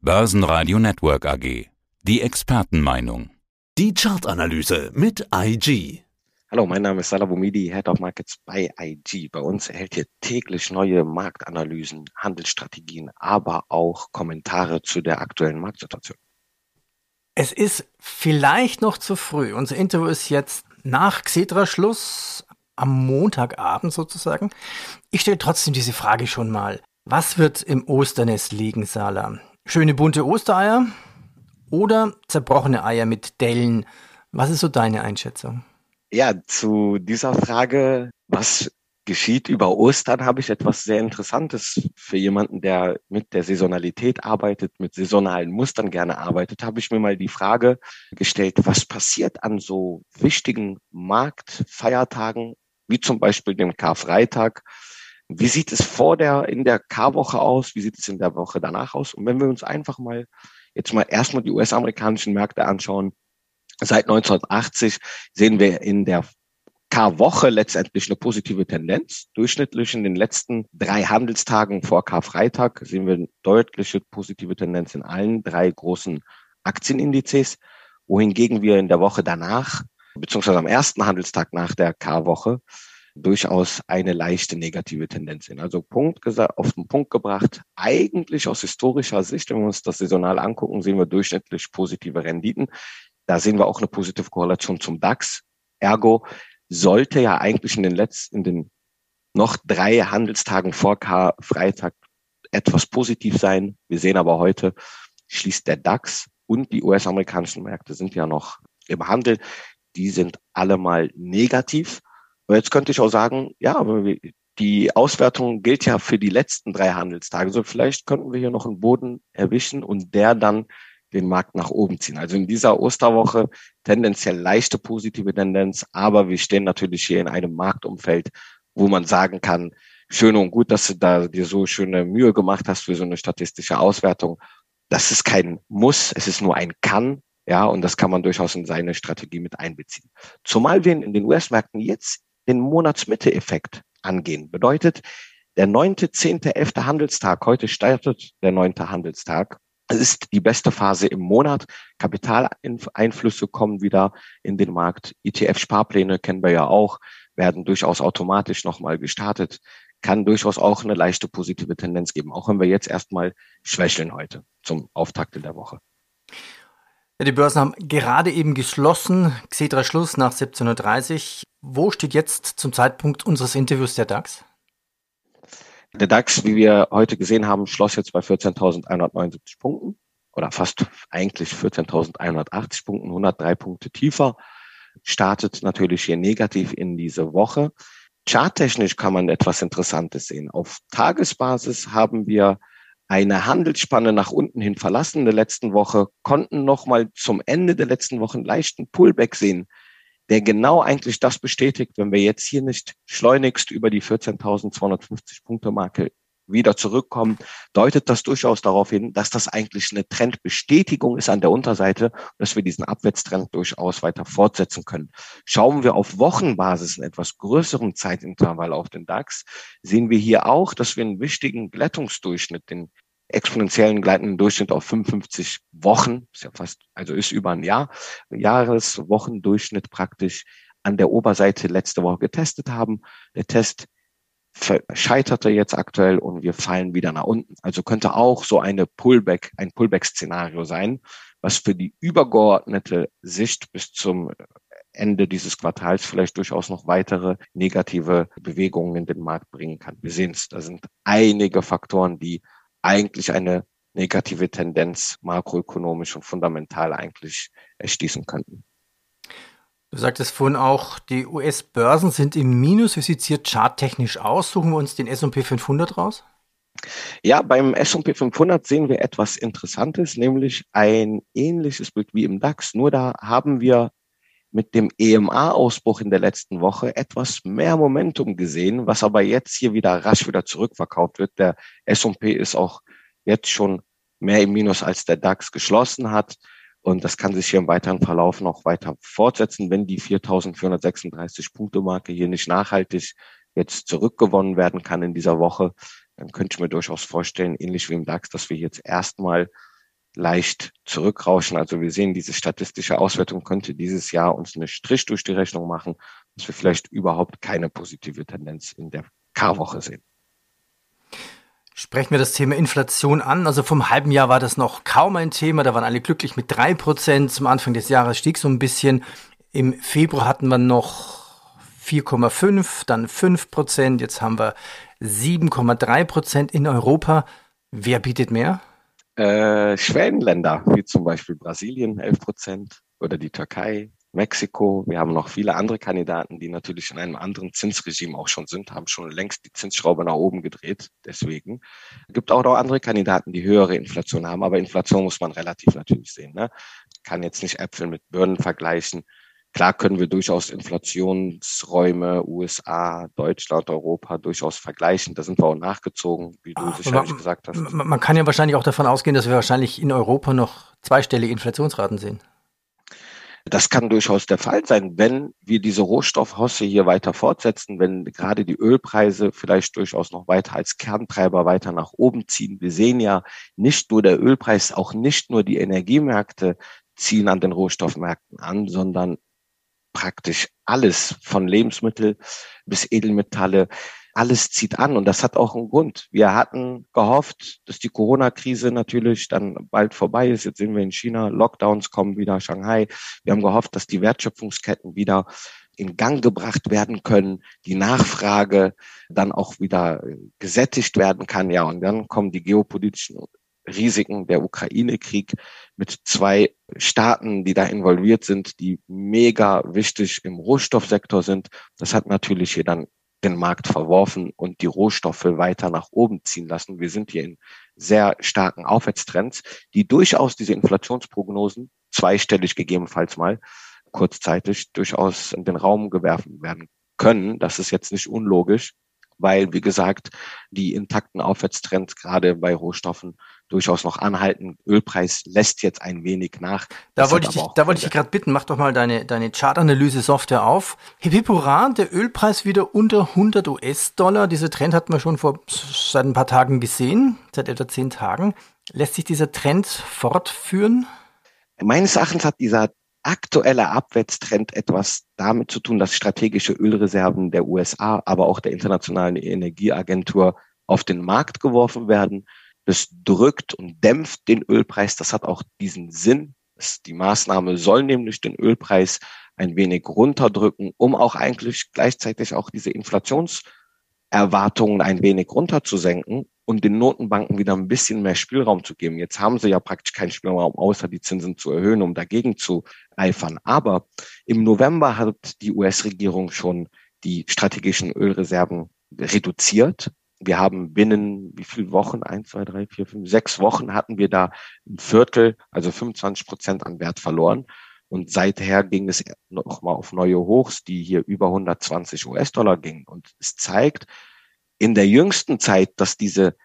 Börsenradio Network AG. Die Expertenmeinung. Die Chartanalyse mit IG. Hallo, mein Name ist Salah Boumidi, Head of Markets bei IG. Bei uns erhält ihr täglich neue Marktanalysen, Handelsstrategien, aber auch Kommentare zu der aktuellen Marktsituation. Es ist vielleicht noch zu früh. Unser Interview ist jetzt nach Xetra-Schluss am Montagabend sozusagen. Ich stelle trotzdem diese Frage schon mal. Was wird im Osternest liegen, Sala? Schöne bunte Ostereier oder zerbrochene Eier mit Dellen? Was ist so deine Einschätzung? Ja, zu dieser Frage, was geschieht über Ostern, habe ich etwas sehr Interessantes für jemanden, der mit der Saisonalität arbeitet, mit saisonalen Mustern gerne arbeitet, habe ich mir mal die Frage gestellt, was passiert an so wichtigen Marktfeiertagen, wie zum Beispiel dem Karfreitag, wie sieht es vor der, in der K-Woche aus? Wie sieht es in der Woche danach aus? Und wenn wir uns einfach mal jetzt mal erstmal die US-amerikanischen Märkte anschauen, seit 1980 sehen wir in der K-Woche letztendlich eine positive Tendenz. Durchschnittlich in den letzten drei Handelstagen vor Karfreitag sehen wir eine deutliche positive Tendenz in allen drei großen Aktienindizes, wohingegen wir in der Woche danach, beziehungsweise am ersten Handelstag nach der K-Woche, durchaus eine leichte negative Tendenz sehen. Also Punkt gesagt, auf den Punkt gebracht, eigentlich aus historischer Sicht, wenn wir uns das saisonal angucken, sehen wir durchschnittlich positive Renditen. Da sehen wir auch eine positive Korrelation zum DAX. Ergo sollte ja eigentlich in den letzten, in den noch drei Handelstagen vor K Freitag etwas positiv sein. Wir sehen aber heute schließt der DAX und die US-amerikanischen Märkte sind ja noch im Handel. Die sind alle mal negativ. Und jetzt könnte ich auch sagen, ja, die Auswertung gilt ja für die letzten drei Handelstage. So vielleicht könnten wir hier noch einen Boden erwischen und der dann den Markt nach oben ziehen. Also in dieser Osterwoche tendenziell leichte positive Tendenz, aber wir stehen natürlich hier in einem Marktumfeld, wo man sagen kann, schön und gut, dass du da dir so schöne Mühe gemacht hast für so eine statistische Auswertung. Das ist kein Muss, es ist nur ein Kann. Ja, und das kann man durchaus in seine Strategie mit einbeziehen. Zumal wir in den US-Märkten jetzt den Monatsmitte-Effekt angehen. Bedeutet, der neunte, zehnte, elfte Handelstag, heute startet der neunte Handelstag, ist die beste Phase im Monat. Kapitaleinflüsse kommen wieder in den Markt. ETF-Sparpläne kennen wir ja auch, werden durchaus automatisch nochmal gestartet. Kann durchaus auch eine leichte positive Tendenz geben, auch wenn wir jetzt erstmal schwächeln heute zum Auftakt in der Woche. Ja, die Börsen haben gerade eben geschlossen. Xetra Schluss nach 17.30 Wo steht jetzt zum Zeitpunkt unseres Interviews der DAX? Der DAX, wie wir heute gesehen haben, schloss jetzt bei 14.179 Punkten oder fast eigentlich 14.180 Punkten, 103 Punkte tiefer. Startet natürlich hier negativ in diese Woche. Charttechnisch kann man etwas Interessantes sehen. Auf Tagesbasis haben wir eine Handelsspanne nach unten hin verlassen in der letzten Woche, konnten nochmal zum Ende der letzten Woche einen leichten Pullback sehen, der genau eigentlich das bestätigt, wenn wir jetzt hier nicht schleunigst über die 14.250 Punkte Marke wieder zurückkommen, deutet das durchaus darauf hin, dass das eigentlich eine Trendbestätigung ist an der Unterseite, dass wir diesen Abwärtstrend durchaus weiter fortsetzen können. Schauen wir auf Wochenbasis in etwas größerem Zeitintervall auf den DAX, sehen wir hier auch, dass wir einen wichtigen Glättungsdurchschnitt, den exponentiellen gleitenden Durchschnitt auf 55 Wochen, ist ja fast, also ist über ein Jahr, Jahreswochendurchschnitt praktisch an der Oberseite letzte Woche getestet haben. Der Test scheiterte jetzt aktuell und wir fallen wieder nach unten. Also könnte auch so eine Pullback, ein Pullback-Szenario sein, was für die übergeordnete Sicht bis zum Ende dieses Quartals vielleicht durchaus noch weitere negative Bewegungen in den Markt bringen kann. Wir sehen es, da sind einige Faktoren, die eigentlich eine negative Tendenz makroökonomisch und fundamental eigentlich erschließen könnten. Du sagtest vorhin auch, die US-Börsen sind im Minus. Wie sieht es hier charttechnisch aus? Suchen wir uns den S&P 500 raus? Ja, beim S&P 500 sehen wir etwas Interessantes, nämlich ein ähnliches Bild wie im DAX. Nur da haben wir mit dem EMA-Ausbruch in der letzten Woche etwas mehr Momentum gesehen, was aber jetzt hier wieder rasch wieder zurückverkauft wird. Der S&P ist auch jetzt schon mehr im Minus als der DAX geschlossen hat. Und das kann sich hier im weiteren Verlauf noch weiter fortsetzen, wenn die 4.436 Punkte Marke hier nicht nachhaltig jetzt zurückgewonnen werden kann in dieser Woche. Dann könnte ich mir durchaus vorstellen, ähnlich wie im DAX, dass wir jetzt erstmal leicht zurückrauschen. Also wir sehen, diese statistische Auswertung könnte dieses Jahr uns eine Strich durch die Rechnung machen, dass wir vielleicht überhaupt keine positive Tendenz in der Karwoche sehen. Sprechen wir das Thema Inflation an. Also vom halben Jahr war das noch kaum ein Thema. Da waren alle glücklich mit drei Prozent. Zum Anfang des Jahres stieg so ein bisschen. Im Februar hatten wir noch 4,5, dann 5 Prozent. Jetzt haben wir 7,3 Prozent in Europa. Wer bietet mehr? Äh, Schwellenländer, wie zum Beispiel Brasilien 11 Prozent oder die Türkei, Mexiko. Wir haben noch viele andere Kandidaten, die natürlich in einem anderen Zinsregime auch schon sind, haben schon längst die Zinsschraube nach oben gedreht. Deswegen es gibt auch noch andere Kandidaten, die höhere Inflation haben. Aber Inflation muss man relativ natürlich sehen. Ne? Kann jetzt nicht Äpfel mit Birnen vergleichen. Klar können wir durchaus Inflationsräume USA, Deutschland, Europa durchaus vergleichen. Da sind wir auch nachgezogen, wie du sicherlich man, gesagt hast. Man kann ja wahrscheinlich auch davon ausgehen, dass wir wahrscheinlich in Europa noch zweistellige Inflationsraten sehen. Das kann durchaus der Fall sein, wenn wir diese Rohstoffhosse hier weiter fortsetzen, wenn gerade die Ölpreise vielleicht durchaus noch weiter als Kerntreiber weiter nach oben ziehen. Wir sehen ja nicht nur der Ölpreis, auch nicht nur die Energiemärkte ziehen an den Rohstoffmärkten an, sondern praktisch alles von Lebensmittel bis Edelmetalle, alles zieht an und das hat auch einen Grund. Wir hatten gehofft, dass die Corona-Krise natürlich dann bald vorbei ist. Jetzt sehen wir in China, Lockdowns kommen wieder, Shanghai. Wir haben gehofft, dass die Wertschöpfungsketten wieder in Gang gebracht werden können, die Nachfrage dann auch wieder gesättigt werden kann. Ja, und dann kommen die geopolitischen Risiken, der Ukraine-Krieg mit zwei Staaten, die da involviert sind, die mega wichtig im Rohstoffsektor sind. Das hat natürlich hier dann den Markt verworfen und die Rohstoffe weiter nach oben ziehen lassen. Wir sind hier in sehr starken Aufwärtstrends, die durchaus diese Inflationsprognosen zweistellig gegebenenfalls mal kurzzeitig durchaus in den Raum gewerfen werden können. Das ist jetzt nicht unlogisch weil, wie gesagt, die intakten Aufwärtstrends gerade bei Rohstoffen durchaus noch anhalten. Ölpreis lässt jetzt ein wenig nach. Da wollte ich dich, da wollte ich dich gerade bitten, mach doch mal deine, deine Chartanalyse-Software auf. Hip Hip Hurra, der Ölpreis wieder unter 100 US-Dollar. Dieser Trend hatten wir schon vor seit ein paar Tagen gesehen, seit etwa zehn Tagen. Lässt sich dieser Trend fortführen? Meines Erachtens hat dieser aktuelle Abwärtstrend etwas damit zu tun, dass strategische Ölreserven der USA, aber auch der Internationalen Energieagentur auf den Markt geworfen werden. Das drückt und dämpft den Ölpreis. Das hat auch diesen Sinn. Die Maßnahme soll nämlich den Ölpreis ein wenig runterdrücken, um auch eigentlich gleichzeitig auch diese Inflationserwartungen ein wenig runterzusenken und den Notenbanken wieder ein bisschen mehr Spielraum zu geben. Jetzt haben sie ja praktisch keinen Spielraum, außer die Zinsen zu erhöhen, um dagegen zu eifern. Aber im November hat die US-Regierung schon die strategischen Ölreserven reduziert. Wir haben binnen wie viele Wochen? Eins, zwei, drei, vier, fünf, sechs Wochen hatten wir da ein Viertel, also 25 Prozent an Wert verloren. Und seither ging es nochmal auf neue Hochs, die hier über 120 US-Dollar gingen. Und es zeigt, in der jüngsten Zeit, dass diese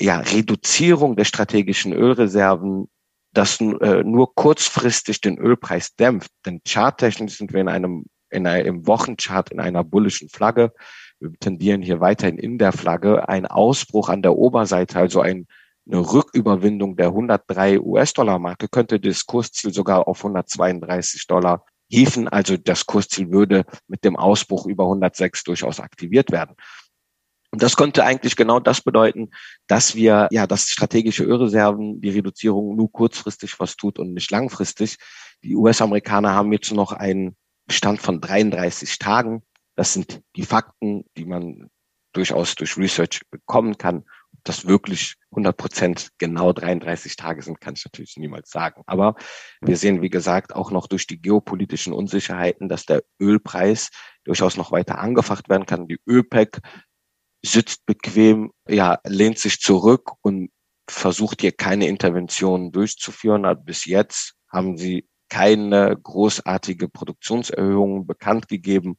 ja, Reduzierung der strategischen Ölreserven das äh, nur kurzfristig den Ölpreis dämpft. Denn charttechnisch sind wir in einem, in einem Wochenchart in einer bullischen Flagge. Wir tendieren hier weiterhin in der Flagge. Ein Ausbruch an der Oberseite, also ein, eine Rücküberwindung der 103 US-Dollar-Marke, könnte das Kursziel sogar auf 132 Dollar hieven. Also das Kursziel würde mit dem Ausbruch über 106 durchaus aktiviert werden. Und das könnte eigentlich genau das bedeuten, dass wir, ja, dass strategische Ölreserven die Reduzierung nur kurzfristig was tut und nicht langfristig. Die US-Amerikaner haben jetzt noch einen Bestand von 33 Tagen. Das sind die Fakten, die man durchaus durch Research bekommen kann. Ob das wirklich 100 Prozent genau 33 Tage sind, kann ich natürlich niemals sagen. Aber wir sehen, wie gesagt, auch noch durch die geopolitischen Unsicherheiten, dass der Ölpreis durchaus noch weiter angefacht werden kann. Die ÖPEC sitzt bequem, ja, lehnt sich zurück und versucht hier keine Interventionen durchzuführen. Bis jetzt haben sie keine großartige Produktionserhöhung bekannt gegeben.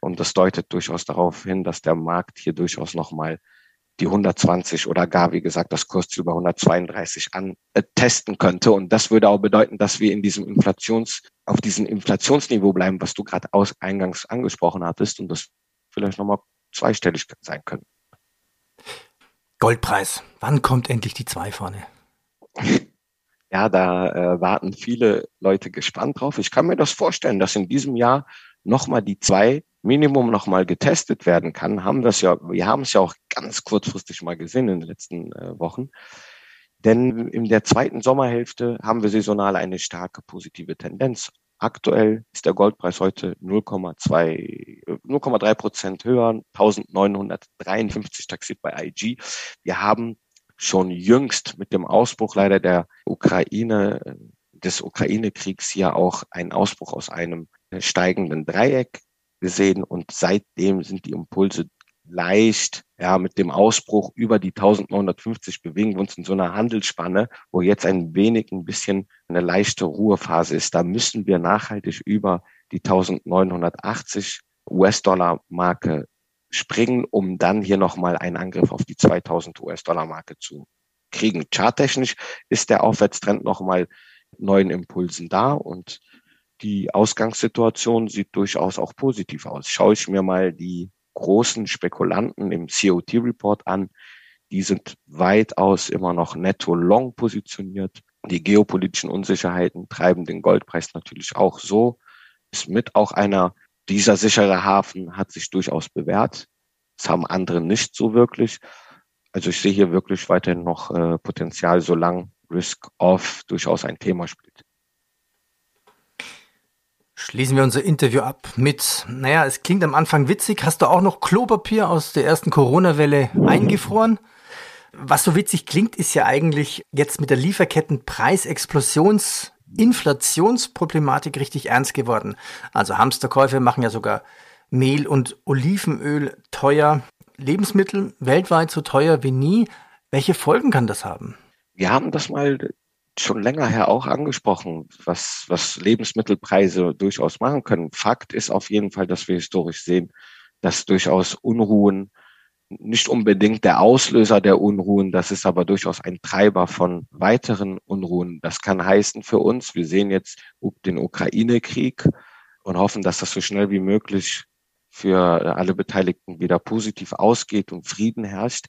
Und das deutet durchaus darauf hin, dass der Markt hier durchaus nochmal die 120 oder gar, wie gesagt, das Kursziel über 132 an äh, testen könnte. Und das würde auch bedeuten, dass wir in diesem Inflations, auf diesem Inflationsniveau bleiben, was du gerade aus, eingangs angesprochen hattest. Und das vielleicht nochmal zweistellig sein können. Goldpreis. Wann kommt endlich die zwei vorne? Ja, da äh, warten viele Leute gespannt drauf. Ich kann mir das vorstellen, dass in diesem Jahr nochmal die zwei Minimum nochmal getestet werden kann. Haben das ja, wir haben es ja auch ganz kurzfristig mal gesehen in den letzten äh, Wochen. Denn in der zweiten Sommerhälfte haben wir saisonal eine starke positive Tendenz. Aktuell ist der Goldpreis heute 0,2, 0,3 Prozent höher, 1953 taxiert bei IG. Wir haben schon jüngst mit dem Ausbruch leider der Ukraine, des Ukraine-Kriegs ja auch einen Ausbruch aus einem steigenden Dreieck gesehen und seitdem sind die Impulse leicht, ja, mit dem Ausbruch über die 1950 bewegen wir uns in so einer Handelsspanne, wo jetzt ein wenig ein bisschen eine leichte Ruhephase ist. Da müssen wir nachhaltig über die 1980 US-Dollar-Marke springen, um dann hier nochmal einen Angriff auf die 2000 US-Dollar-Marke zu kriegen. Charttechnisch ist der Aufwärtstrend nochmal neuen Impulsen da und die Ausgangssituation sieht durchaus auch positiv aus. Schaue ich mir mal die großen Spekulanten im COT-Report an. Die sind weitaus immer noch netto long positioniert. Die geopolitischen Unsicherheiten treiben den Goldpreis natürlich auch so. Ist mit auch einer, dieser sichere Hafen hat sich durchaus bewährt. Das haben andere nicht so wirklich. Also ich sehe hier wirklich weiterhin noch äh, Potenzial, solange Risk-Off durchaus ein Thema spielt. Schließen wir unser Interview ab mit, naja, es klingt am Anfang witzig. Hast du auch noch Klopapier aus der ersten Corona-Welle eingefroren? Was so witzig klingt, ist ja eigentlich jetzt mit der Lieferkettenpreisexplosions Inflationsproblematik richtig ernst geworden. Also Hamsterkäufe machen ja sogar Mehl und Olivenöl teuer. Lebensmittel weltweit so teuer wie nie. Welche Folgen kann das haben? Wir haben das mal schon länger her auch angesprochen, was, was Lebensmittelpreise durchaus machen können. Fakt ist auf jeden Fall, dass wir historisch sehen, dass durchaus Unruhen nicht unbedingt der Auslöser der Unruhen, das ist aber durchaus ein Treiber von weiteren Unruhen. Das kann heißen für uns, wir sehen jetzt den Ukraine-Krieg und hoffen, dass das so schnell wie möglich für alle Beteiligten wieder positiv ausgeht und Frieden herrscht.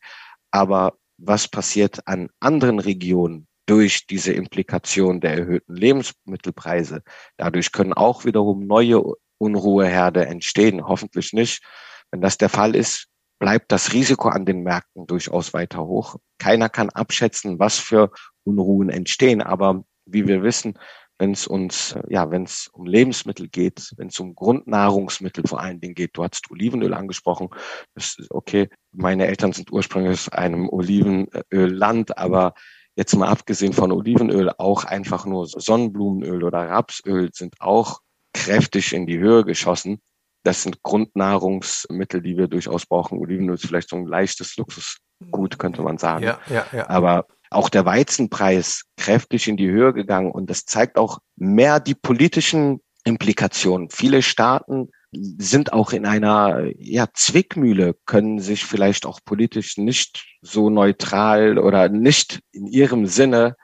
Aber was passiert an anderen Regionen, durch diese Implikation der erhöhten Lebensmittelpreise. Dadurch können auch wiederum neue Unruheherde entstehen. Hoffentlich nicht. Wenn das der Fall ist, bleibt das Risiko an den Märkten durchaus weiter hoch. Keiner kann abschätzen, was für Unruhen entstehen. Aber wie wir wissen, wenn es uns, ja, wenn es um Lebensmittel geht, wenn es um Grundnahrungsmittel vor allen Dingen geht, du hast Olivenöl angesprochen, das ist okay. Meine Eltern sind ursprünglich aus einem Olivenölland, aber jetzt mal abgesehen von Olivenöl, auch einfach nur Sonnenblumenöl oder Rapsöl sind auch kräftig in die Höhe geschossen. Das sind Grundnahrungsmittel, die wir durchaus brauchen. Olivenöl ist vielleicht so ein leichtes Luxusgut, könnte man sagen. Ja, ja, ja. Aber auch der Weizenpreis kräftig in die Höhe gegangen und das zeigt auch mehr die politischen Implikationen. Viele Staaten sind auch in einer ja, Zwickmühle, können sich vielleicht auch politisch nicht so neutral oder nicht in ihrem Sinne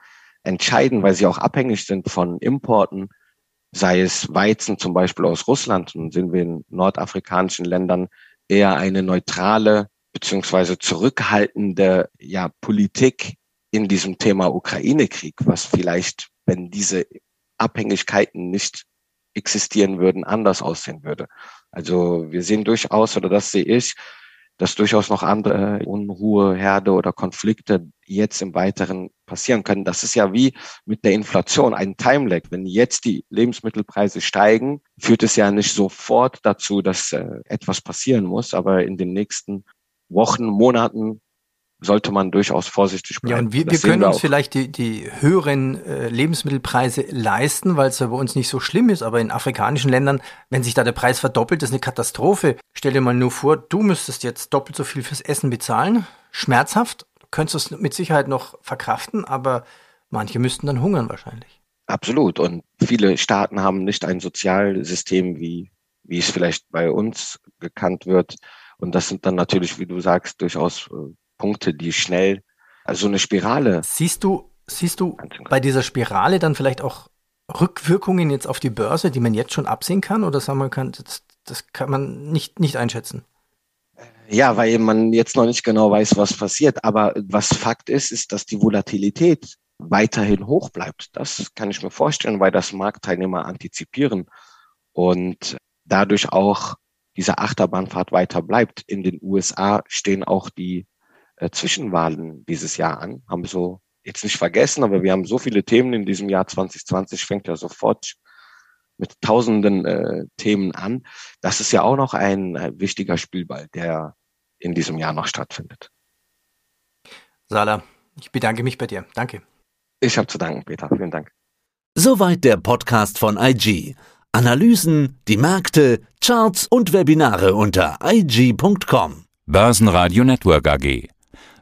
entscheiden, weil sie auch abhängig sind von Importen, sei es Weizen zum Beispiel aus Russland. Und sind wir in nordafrikanischen Ländern eher eine neutrale beziehungsweise zurückhaltende ja, Politik in diesem Thema Ukraine-Krieg, was vielleicht, wenn diese Abhängigkeiten nicht existieren würden, anders aussehen würde. Also wir sehen durchaus, oder das sehe ich, dass durchaus noch andere Unruhe, Herde oder Konflikte jetzt im Weiteren passieren können. Das ist ja wie mit der Inflation ein Timelag. Wenn jetzt die Lebensmittelpreise steigen, führt es ja nicht sofort dazu, dass äh, etwas passieren muss, aber in den nächsten Wochen, Monaten sollte man durchaus vorsichtig bleiben. Ja, und wir, wir können wir uns vielleicht die, die höheren äh, Lebensmittelpreise leisten, weil es ja bei uns nicht so schlimm ist, aber in afrikanischen Ländern, wenn sich da der Preis verdoppelt, ist eine Katastrophe. Stell dir mal nur vor, du müsstest jetzt doppelt so viel fürs Essen bezahlen. Schmerzhaft, du könntest es mit Sicherheit noch verkraften, aber manche müssten dann hungern wahrscheinlich. Absolut. Und viele Staaten haben nicht ein Sozialsystem, wie, wie es vielleicht bei uns gekannt wird. Und das sind dann natürlich, wie du sagst, durchaus äh, Punkte, die schnell, also eine Spirale. Siehst du, siehst du bei dieser Spirale dann vielleicht auch Rückwirkungen jetzt auf die Börse, die man jetzt schon absehen kann? Oder sagen wir kann, das, das kann man nicht, nicht einschätzen? Ja, weil man jetzt noch nicht genau weiß, was passiert. Aber was Fakt ist, ist, dass die Volatilität weiterhin hoch bleibt. Das kann ich mir vorstellen, weil das Marktteilnehmer antizipieren und dadurch auch diese Achterbahnfahrt weiter bleibt. In den USA stehen auch die äh, Zwischenwahlen dieses Jahr an, haben so jetzt nicht vergessen, aber wir haben so viele Themen in diesem Jahr 2020, fängt ja sofort mit tausenden äh, Themen an. Das ist ja auch noch ein äh, wichtiger Spielball, der in diesem Jahr noch stattfindet. Sala, ich bedanke mich bei dir. Danke. Ich habe zu danken, Peter. Vielen Dank. Soweit der Podcast von IG. Analysen, die Märkte, Charts und Webinare unter IG.com. Börsenradio Network AG.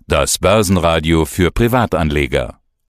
Das Börsenradio für Privatanleger.